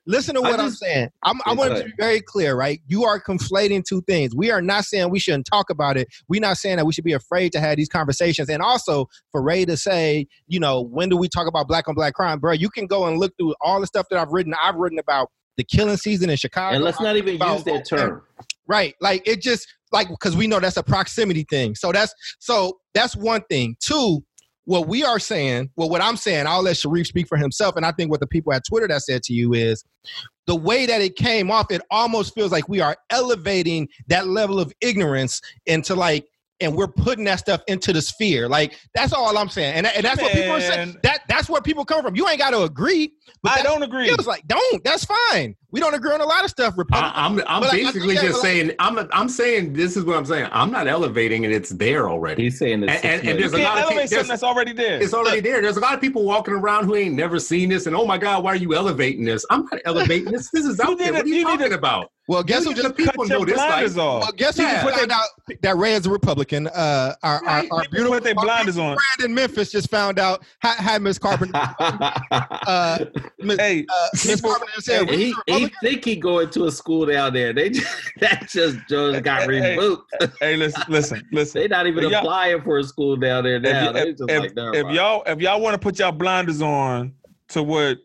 S2: Listen to
S3: I
S2: what I'm saying. I'm, I want to be very clear, right? You are conflating two things. We are not saying we shouldn't talk about it. We're not saying that we should be afraid to have these conversations. And also for Ray to say, you know, when do we talk about black on black crime, bro? You can go and look through all the stuff that I've written. I've written about the killing season in Chicago.
S3: And let's not even use that term.
S2: Right. Like it just like because we know that's a proximity thing. So that's so that's one thing. Two, what we are saying, well, what I'm saying, I'll let Sharif speak for himself. And I think what the people at Twitter that said to you is the way that it came off, it almost feels like we are elevating that level of ignorance into like and we're putting that stuff into the sphere. Like that's all I'm saying. And, and that's what people are saying. That that's where people come from. You ain't got to agree. But
S4: I don't agree.
S2: It was like, don't. That's fine. We don't agree on a lot of stuff. Republicans.
S5: I, I'm I'm
S2: But, like, I
S5: basically
S2: think that,
S5: just
S2: like-
S5: saying I'm I'm saying this is what I'm saying. I'm not elevating it. It's there already.
S3: He's saying this.
S5: And- and- and
S4: You
S5: there's a
S4: can't
S5: lot of
S4: elevate
S5: people-
S4: something that's already there.
S5: It's already there. There's a lot of people walking around who ain't never seen this, and oh my God, why are you elevating this? I'm not elevating this. This is
S4: You
S5: out there.
S4: need
S5: What are you,
S4: you need
S5: talking
S4: to-
S5: about?
S2: well, guess who
S5: Millions
S2: just
S5: of people
S4: Cut
S5: know this. Like,
S4: blinders off.
S2: Well, guess who
S5: Yeah.
S2: just found out that Ray is a Republican? Uh, our our,
S5: Right.
S2: our
S4: People
S2: beautiful
S4: put their blinders
S2: beautiful
S4: on.
S2: friend in Memphis just found out. Hi, hi Miss Carpenter. Uh, Miss
S4: Hey,
S2: uh, Miss
S4: people-
S2: Carpenter said,
S3: And he,
S2: "Ray's a
S3: he think he going to a school down there. They just, that just just got
S4: Hey, hey.
S3: removed.
S4: hey, listen, listen, listen.
S3: They not even
S4: If
S3: applying for a school down there now.
S4: if, if,
S3: like,
S4: if y'all if y'all want to put y'all blinders on to what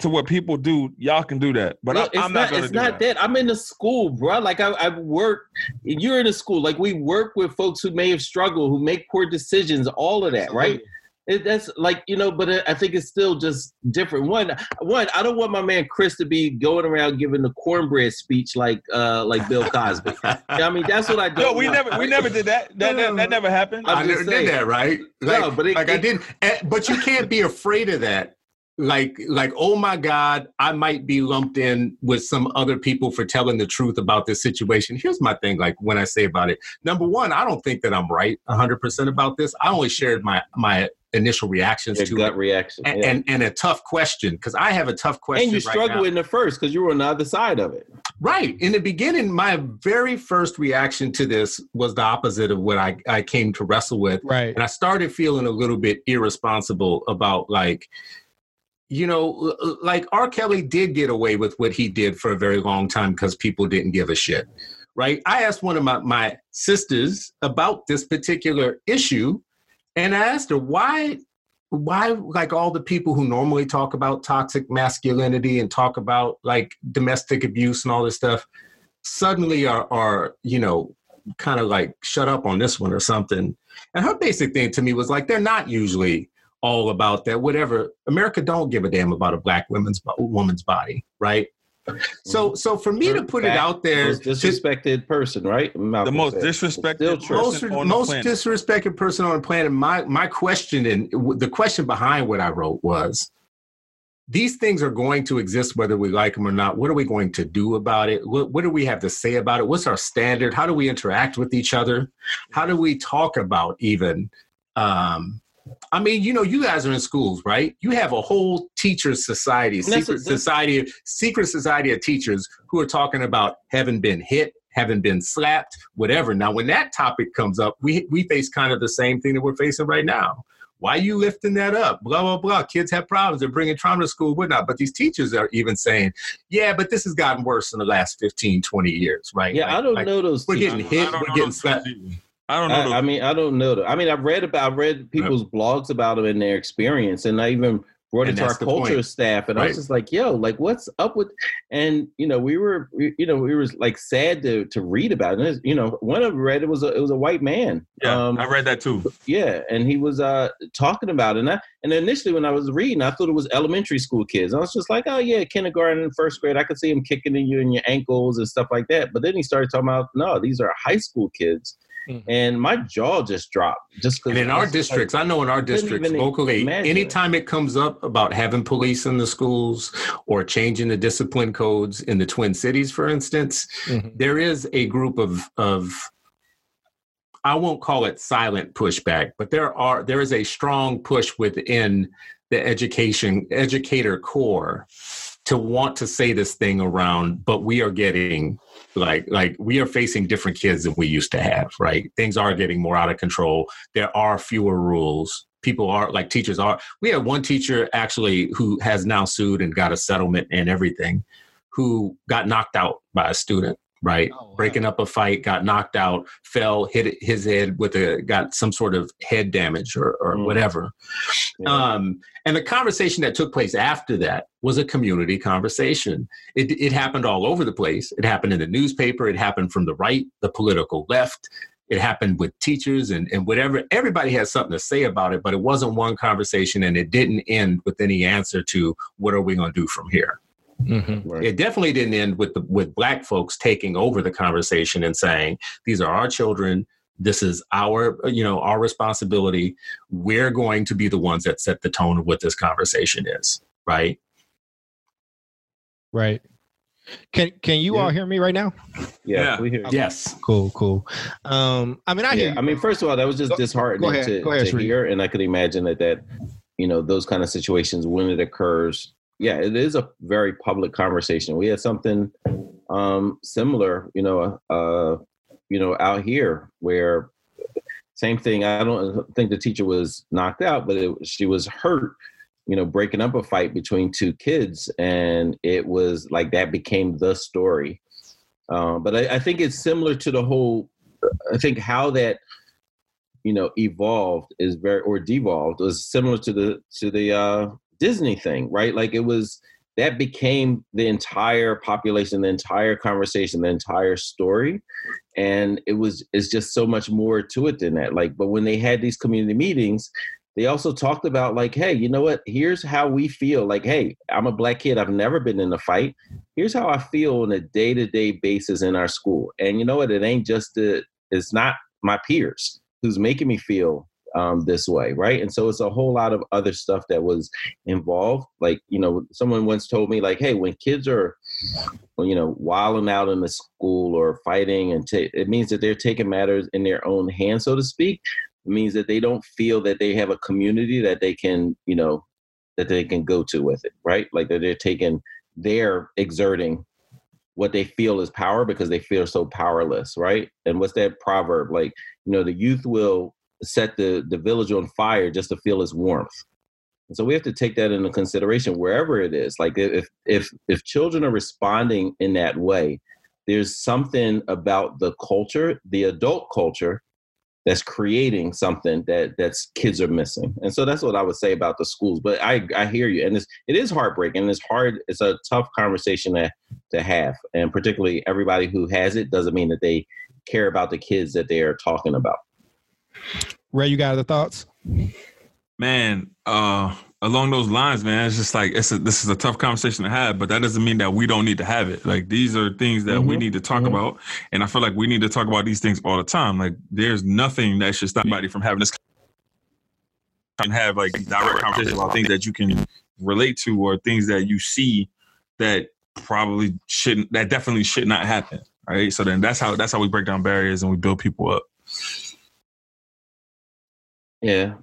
S4: to what people do, y'all can do that. But
S3: Look,
S4: I,
S3: it's
S4: I'm not,
S3: not. it's not
S4: that.
S3: that. I'm in the school, bro. Like I, I work. You're in a school. Like we work with folks who may have struggled, who make poor decisions. All of that, right? It, that's like you know, but I think it's still just different. One, one. I don't want my man Chris to be going around giving the cornbread speech like, uh, like Bill Cosby. I mean, that's what I don't.
S4: No, we
S3: want.
S4: never we never did that. That that, that never happened.
S3: I'm
S5: I never
S3: saying.
S5: did that, right? Like,
S3: No, but it-
S5: like I did. eh, But you can't be afraid of that. Like, like, oh my God, I might be lumped in with some other people for telling the truth about this situation. Here's my thing. Like when I say about it, number one, I don't think that I'm right 100 percent about this. I only shared my my initial reactions
S3: Your
S5: to
S3: gut
S5: it.
S3: reaction.
S5: And,
S3: yeah.
S5: and and a tough question because I have a tough question.
S3: and you
S5: right
S3: struggle
S5: now.
S3: in the first because you were on the other side of it.
S5: Right. In the beginning, my very first reaction to this was the opposite of what I, I came to wrestle with.
S2: Right.
S5: And I started feeling a little bit irresponsible about, like, you know, l- l- like R. Kelly did get away with what he did for a very long time because people didn't give a shit. Right. I asked one of my, my sisters about this particular issue, and I asked her, why why like all the people who normally talk about toxic masculinity and talk about like domestic abuse and all this stuff suddenly are are you know kind of like shut up on this one or something. And her basic thing to me was like they're not usually all about that. Whatever america don't give a damn about a black woman's woman's body right so so for me to put it out there
S3: Most
S5: to-
S3: disrespected person, right?
S4: the most
S3: said.
S4: disrespected
S3: Still
S4: person
S5: most,
S4: on
S5: most
S4: planet.
S5: disrespected person on the planet. My my question and the question behind what I wrote was: these things are going to exist whether we like them or not. What are we going to do about it? What, what do we have to say about it? What's our standard? How do we interact with each other? How do we talk about even um, I mean, you know, you guys are in schools, right? You have a whole teachers society, secret
S3: that's-
S5: society, secret society of teachers who are talking about having been hit, having been slapped, whatever. Now, when that topic comes up, we we face kind of the same thing that we're facing right now. Why are you lifting that up? Blah blah blah. Kids have problems. They're bringing trauma to school, whatnot. But these teachers are even saying, "Yeah, but this has gotten worse in the last 15, 20 years, right?"
S3: Yeah,
S5: Like-
S3: I don't
S5: like,
S3: know those.
S5: we're
S3: teachers.
S5: getting hit, we're getting slapped.
S4: kids either. I don't know.
S3: I, I mean, I don't know. I mean, I've read about, I've read people's blogs about them and their experience, and I even brought it to our culture
S5: point.
S3: staff, and I was just like, "Yo, like, what's up with?" And you know, we were, we, you know, we were like sad to to read about it. And it's- you know, one of read it was a it was a white man.
S4: Yeah,
S3: Um,
S4: I read that too.
S3: yeah, and he was uh talking about it. And, I, and initially, when I was reading, I thought it was elementary school kids. I was just like, "Oh yeah, kindergarten and first grade. I could see him kicking in you in your ankles and stuff like that." But then he started talking about, "No, these are high school kids."
S2: Mhm.
S3: and my jaw just dropped just because
S5: And in our districts, I know in our districts locally,
S3: imagine
S5: anytime it comes up about having police in the schools or changing the discipline codes in the Twin Cities, for instance,
S2: Mhm.
S5: there is a group of of I won't call it silent pushback, but there are there is a strong push within the education educator corps to want to say this thing around, but we are getting like like we are facing different kids than we used to have, right? Things are getting more out of control. There are fewer rules. People are like teachers are. We had one teacher actually who has now sued and got a settlement and everything, who got knocked out by a student, right?
S2: Oh, wow.
S5: Breaking up a fight, got knocked out, fell, hit his head with a got some sort of head damage or, or
S3: Mm.
S5: whatever.
S3: Yeah.
S5: Um, and the conversation that took place after that was a community conversation. It, it happened all over the place. It happened in the newspaper. It happened from the right, the political left. It happened with teachers and, and whatever. Everybody had something to say about it, but it wasn't one conversation and it didn't end with any answer to what are we going to do from here.
S2: Mhm.
S3: Right.
S5: It definitely didn't end with the with black folks taking over the conversation and saying these are our children. This is our you know our responsibility. We're going to be the ones that set the tone of what this conversation is. Right?
S2: Right. Can Can you
S3: Yeah.
S2: all hear me right now?
S3: yeah,
S4: Yeah.
S3: we hear.
S5: Yes.
S2: Cool. Cool. Um. I mean, I hear.
S3: Yeah,
S2: you.
S3: I mean, first of all, that was just
S2: Go-
S3: disheartening
S2: go ahead.
S3: to,
S2: Go ahead,
S3: to hear, and I could imagine that that you know those kind of situations when it occurs. Yeah, it is a very public conversation. We had something um, similar, you know, uh, you know, out here where same thing. I don't think the teacher was knocked out, but it, she was hurt. You know, breaking up a fight between two kids, and it was like that became the story. Um, but I, I think it's similar to the whole. I think how that you know evolved is very or devolved was similar to the to the uh, Disney thing, right? Like it was that became the entire population, the entire conversation, the entire story, and it was it's just so much more to it than that. Like, but when they had these community meetings. They also talked about like, hey, you know what? Here's how we feel. Like, hey, I'm a black kid. I've never been in a fight. Here's how I feel on a day-to-day basis in our school. And you know what? It ain't just the. It's not my peers who's making me feel um, this way, right? And so it's a whole lot of other stuff that was involved. Like, you know, someone once told me, like, hey, when kids are, you know, wilding out in the school or fighting, and ta- it means that they're taking matters in their own hands, so to speak. It means that they don't feel that they have a community that they can, you know, that they can go to with it, right? Like that they're taking, they're exerting what they feel is power because they feel so powerless, right? And what's that proverb? Like, you know, the youth will set the, the village on fire just to feel its warmth. And so we have to take that into consideration wherever it is. Like if if if children are responding in that way, there's something about the culture, the adult culture, that's creating something that that's kids are missing. And so that's what I would say about the schools. But I I hear you, and it's it is heartbreaking. It's hard. It's a tough conversation to to have, and particularly everybody who has it doesn't mean that they care about the kids that they are talking about.
S2: Ray, you got other thoughts?
S4: man uh along those lines man it's just like it's a, this is a tough conversation to have but that doesn't mean that we don't need to have it. Like these are things that we
S3: Mhm,
S4: need to talk
S3: mhm.
S4: about and i feel like we need to talk about these things all the time. Like there's nothing that should stop anybody from having this and have like direct conversation about things that you can relate to or things that you see that probably shouldn't that definitely should not happen right? So then that's how that's how we break down barriers and we build people up
S3: Yeah.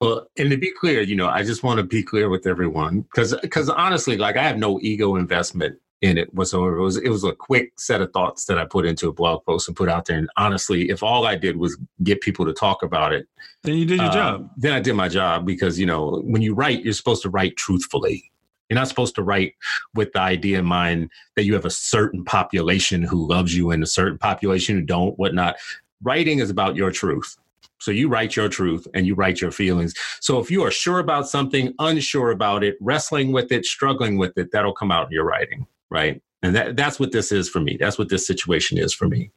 S5: Well, and to be clear, you know, I just want to be clear with everyone because because honestly, like I have no ego investment in it whatsoever. It was it was a quick set of thoughts that I put into a blog post and put out there. And honestly, if all I did was get people to talk about it,
S4: Then you did your
S5: uh,
S4: job.
S5: Then I did my job because you know when you write, you're supposed to write truthfully. You're not supposed to write with the idea in mind that you have a certain population who loves you and a certain population who don't, whatnot. Writing is about your truth. So you write your truth and you write your feelings. So if you are sure about something, unsure about it, wrestling with it, struggling with it, that'll come out in your writing, right? And that, that's what this is for me. That's what this situation is for me.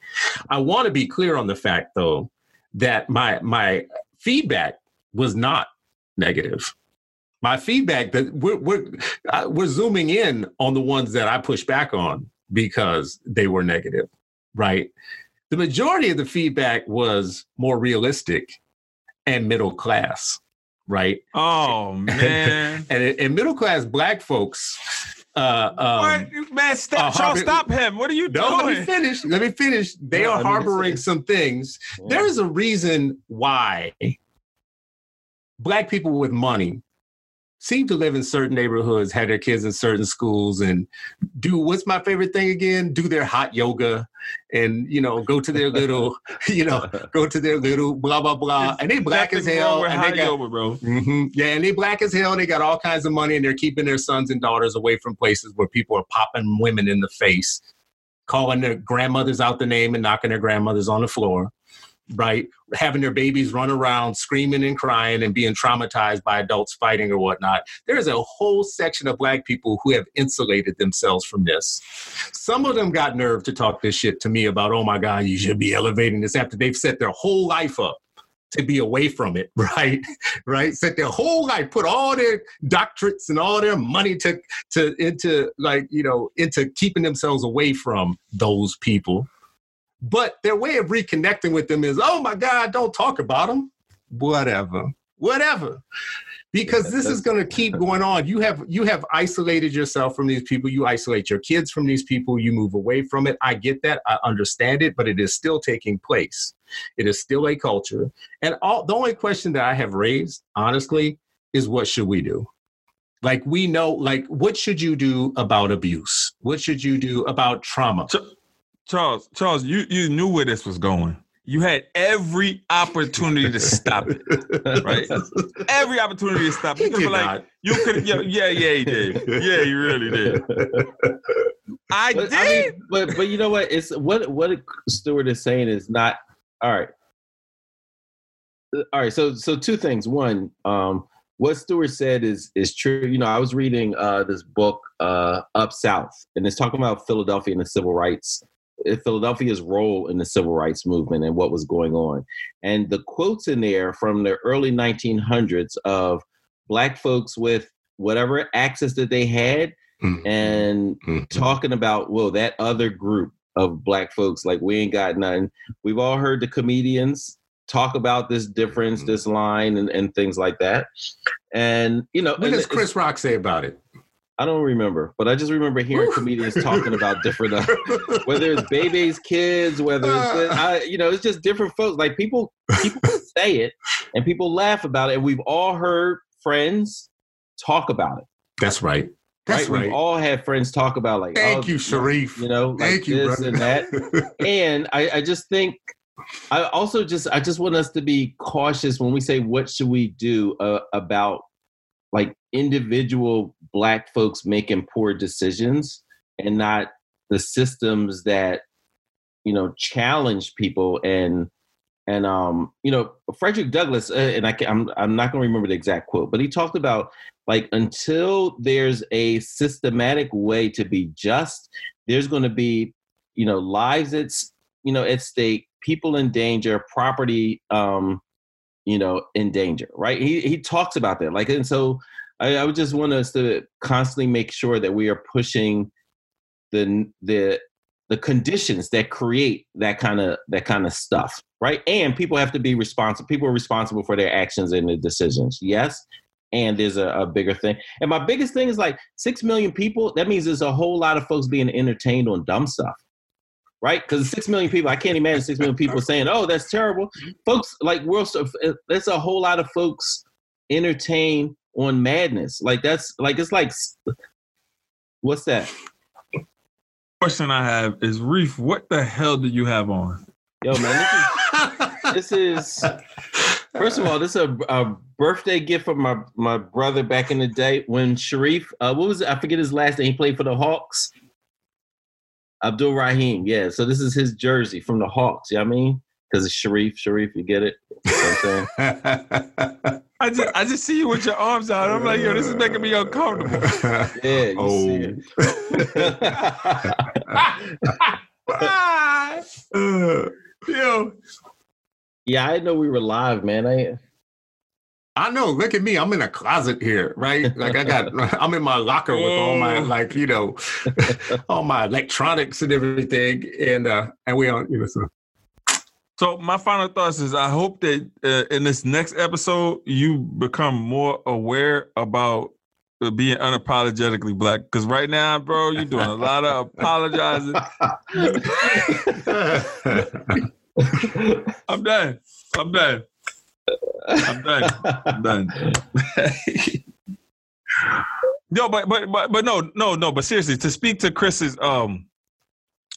S5: I want to be clear on the fact, though, that my my feedback was not negative. My feedback that we're we're, we're zooming in on the ones that I push back on because they were negative, right? The majority of the feedback was more realistic and middle class, right?
S4: Oh man.
S5: And, and middle class black folks. Uh, um,
S4: what? Man, stop,
S5: uh,
S4: stop him. What are you
S5: no, let me finish. Let me finish. They
S3: No,
S5: are
S3: I mean, it's-
S5: harboring some things. There is a reason why black people with money seem to live in certain neighborhoods, have their kids in certain schools, and do what's my favorite thing again? Do their hot yoga, and you know, go to their little, you know, go to their little blah blah blah, and they black as hell, and they got
S4: yoga, bro.
S5: hmm Yeah, and they black as hell. They got all kinds of money, and they're keeping their sons and daughters away from places where people are popping women in the face, calling their grandmothers out the name and knocking their grandmothers on the floor, right? Having their babies run around screaming and crying and being traumatized by adults fighting or whatnot. There is a whole section of black people who have insulated themselves from this. Some of them got nerve to talk this shit to me about, oh my God, you should be elevating this after they've set their whole life up to be away from it, right? right? Set their whole life, put all their doctorates and all their money to to into like you know into keeping themselves away from those people. But their way of reconnecting with them is, oh my God, don't talk about them. Whatever, whatever. Because this is going to keep going on. You have you have isolated yourself from these people. You isolate your kids from these people. You move away from it. I get that. I understand it, but it is still taking place. It is still a culture. And all the only question that I have raised, honestly, is what should we do? Like we know, like what should you do about abuse? What should you do about trauma?
S4: Charles, Charles, you, you knew where this was going. You had every opportunity to stop it. Right? Every opportunity to stop it.
S5: He
S4: You like,
S5: not.
S4: you could, yeah, yeah, yeah, he did. Yeah, he really did. I
S3: But,
S4: did.
S3: I mean, but but you know what? It's what what Stewart is saying is not all right. All right, so so two things. One, um, what Stewart said is is true. You know, I was reading uh, this book uh, Up South, and it's talking about Philadelphia and the civil rights, Philadelphia's role in the civil rights movement and what was going on. And the quotes in there from the early 1900s of black folks with whatever access that they had
S5: Mhm.
S3: and
S5: Mhm.
S3: talking about well that other group of black folks like we ain't got nothing we've all heard the comedians talk about this difference this line and, and things like that and you know
S5: What does Chris Rock say about it?
S3: I don't remember but i just remember hearing
S5: Woo.
S3: comedians talking about different uh, whether it's baby's kids whether it's I, you know it's just different folks like people people say it and people laugh about it and we've all heard friends talk about it
S5: That's right. That's
S3: right?
S5: right.
S3: We've all had friends talk about like,
S5: Thank
S3: oh,
S5: you, Sharif.
S3: You know, like
S5: Thank you,
S3: this
S5: brother.
S3: and that. And I, I just think, I also just, I just want us to be cautious when we say what should we do uh, about like individual Black folks making poor decisions and not the systems that you know challenge people and and um you know Frederick Douglass uh, and I can, I'm I'm not going to remember the exact quote but he talked about like until there's a systematic way to be just there's going to be you know lives at you know at stake people in danger property um you know in danger right? He he talks about that like and so I, I would just want us to constantly make sure that we are pushing the the the conditions that create that kind of that kind of stuff right? And people have to be responsible people are responsible for their actions and their decisions yes? And there's a, a bigger thing. And my biggest thing is like six million people that means there's a whole lot of folks being entertained on dumb stuff right because six million people i can't imagine six million people saying oh that's terrible folks like world stuff uh, there's a whole lot of folks entertain on madness. Like that's like it's like what's that?
S4: Question I have is Reef, what the hell do you have on?
S3: Yo, man, this is, this is first of all, this is a, a, birthday gift from my my brother back in the day when Sharif, uh, what was it? I forget his last name. He played for the Hawks. Abdur-Rahim, yeah. So this is his jersey from the Hawks. You know what I mean? Because it's Sharif, Sharif, you get it? You know
S4: I just I just see you with your arms out. I'm like, yo, this is making me uncomfortable.
S3: Yeah, you
S5: Oh.
S3: see it.
S4: yo,
S3: Yeah, I didn't know we were live, man. I
S5: I know. Look at me. I'm in a closet here, right? Like I got. I'm in my locker with all my like you know, all my electronics and everything, and uh and we on you know. So.
S4: So my final thoughts is I hope that uh, in this next episode you become more aware about uh, being unapologetically black. Because right now, bro, you're doing a lot of apologizing. I'm done. I'm done. I'm done. I'm done. no, but but but but no, no, no. But seriously, to speak to Chris's um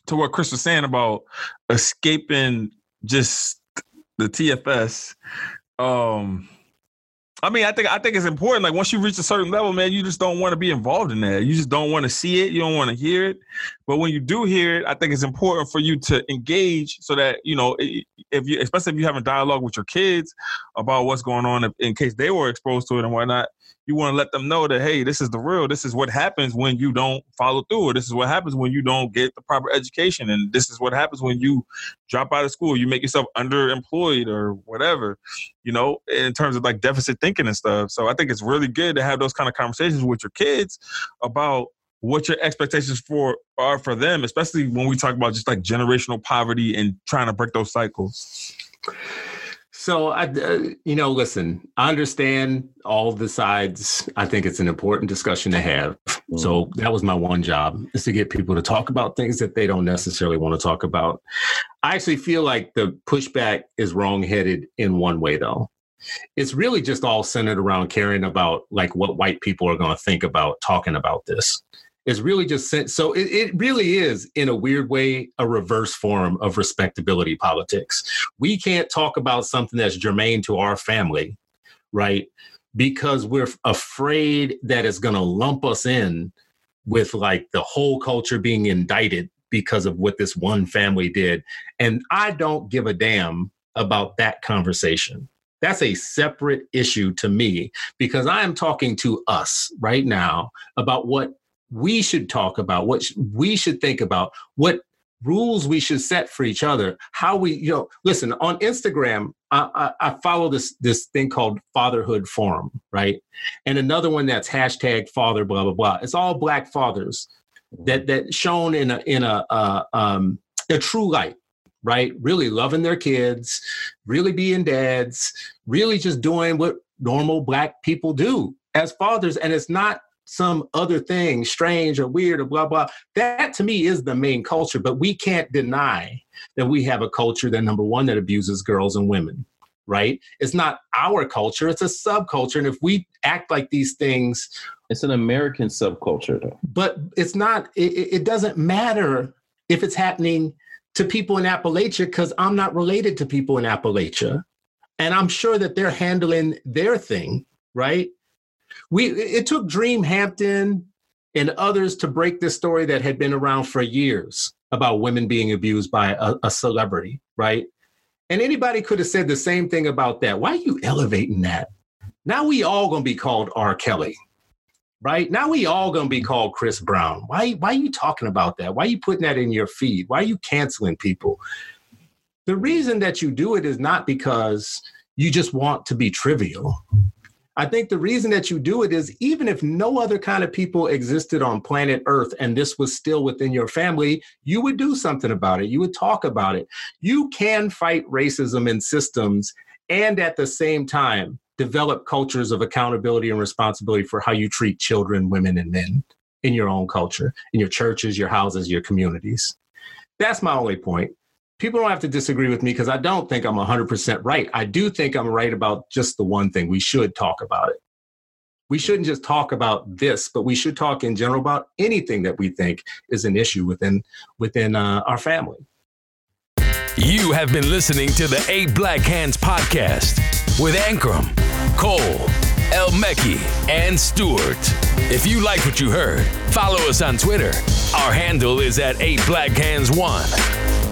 S4: to what Chris was saying about escaping just the TFS. Um, I mean, I think I think it's important. Like once you reach a certain level, man, you just don't want to be involved in that. You just don't want to see it. You don't want to hear it. But when you do hear it, I think it's important for you to engage so that you know if you, especially if you have a dialogue with your kids about what's going on, in case they were exposed to it and whatnot. You want to let them know that hey, this is the real. This is what happens when you don't follow through, or this is what happens when you don't get the proper education, and this is what happens when you drop out of school. You make yourself underemployed or whatever you know, in terms of like deficit thinking and stuff. So I think it's really good to have those kind of conversations with your kids about what your expectations for are for them, especially when we talk about just like generational poverty and trying to break those cycles.
S5: So I, uh, you know, listen. I understand all the sides. I think it's an important discussion to have. So that was my one job is to get people to talk about things that they don't necessarily want to talk about. I actually feel like the pushback is wrongheaded in one way, though. It's really just all centered around caring about like what white people are going to think about talking about this. It's really just sent, so it, it really is in a weird way a reverse form of respectability politics. We can't talk about something that's germane to our family, right? Because we're afraid that it's going to lump us in with like the whole culture being indicted because of what this one family did. And I don't give a damn about that conversation. That's a separate issue to me because I am talking to us right now about what we should talk about, what we should think about, what rules we should set for each other, how we, you know, listen, on Instagram, I, I, I follow this this thing called Fatherhood Forum, right? And another one that's hashtag father, blah, blah, blah. It's all black fathers that that shown in a in a uh, um, a true light, right? Really loving their kids, really being dads, really just doing what normal black people do as fathers, and it's not some other thing strange or weird or blah blah. That to me is the main culture, but we can't deny that we have a culture that number one that abuses girls and women. Right? It's not our culture; it's a subculture, and if we act like these things
S3: It's an American subculture, though.
S5: but it's not it, it it doesn't matter if it's happening to people in appalachia because i'm not related to people in appalachia and i'm sure that they're handling their thing right we it took dream hampton and others to break this story that had been around for years about women being abused by a, a celebrity right and anybody could have said the same thing about that why are you elevating that now we all gonna be called r kelly right? Now we all gonna be called Chris Brown. Why why are you talking about that? Why are you putting that in your feed? Why are you canceling people? The reason that you do it is not because you just want to be trivial. I think the reason that you do it is even if no other kind of people existed on planet Earth and this was still within your family, you would do something about it. You would talk about it. You can fight racism in systems and at the same time develop cultures of accountability and responsibility for how you treat children, women, and men in your own culture, in your churches, your houses, your communities. That's my only point. People don't have to disagree with me because I don't think I'm 100% right. I do think I'm right about just the one thing. We should talk about it. We shouldn't just talk about this, but we should talk in general about anything that we think is an issue within within uh, our family.
S1: You have been listening to the Eight Black Hands podcast with Ankrum, Cole, El Mekki, and Stewart. If you like what you heard, follow us on Twitter. Our handle is at 8 Black Hands 1.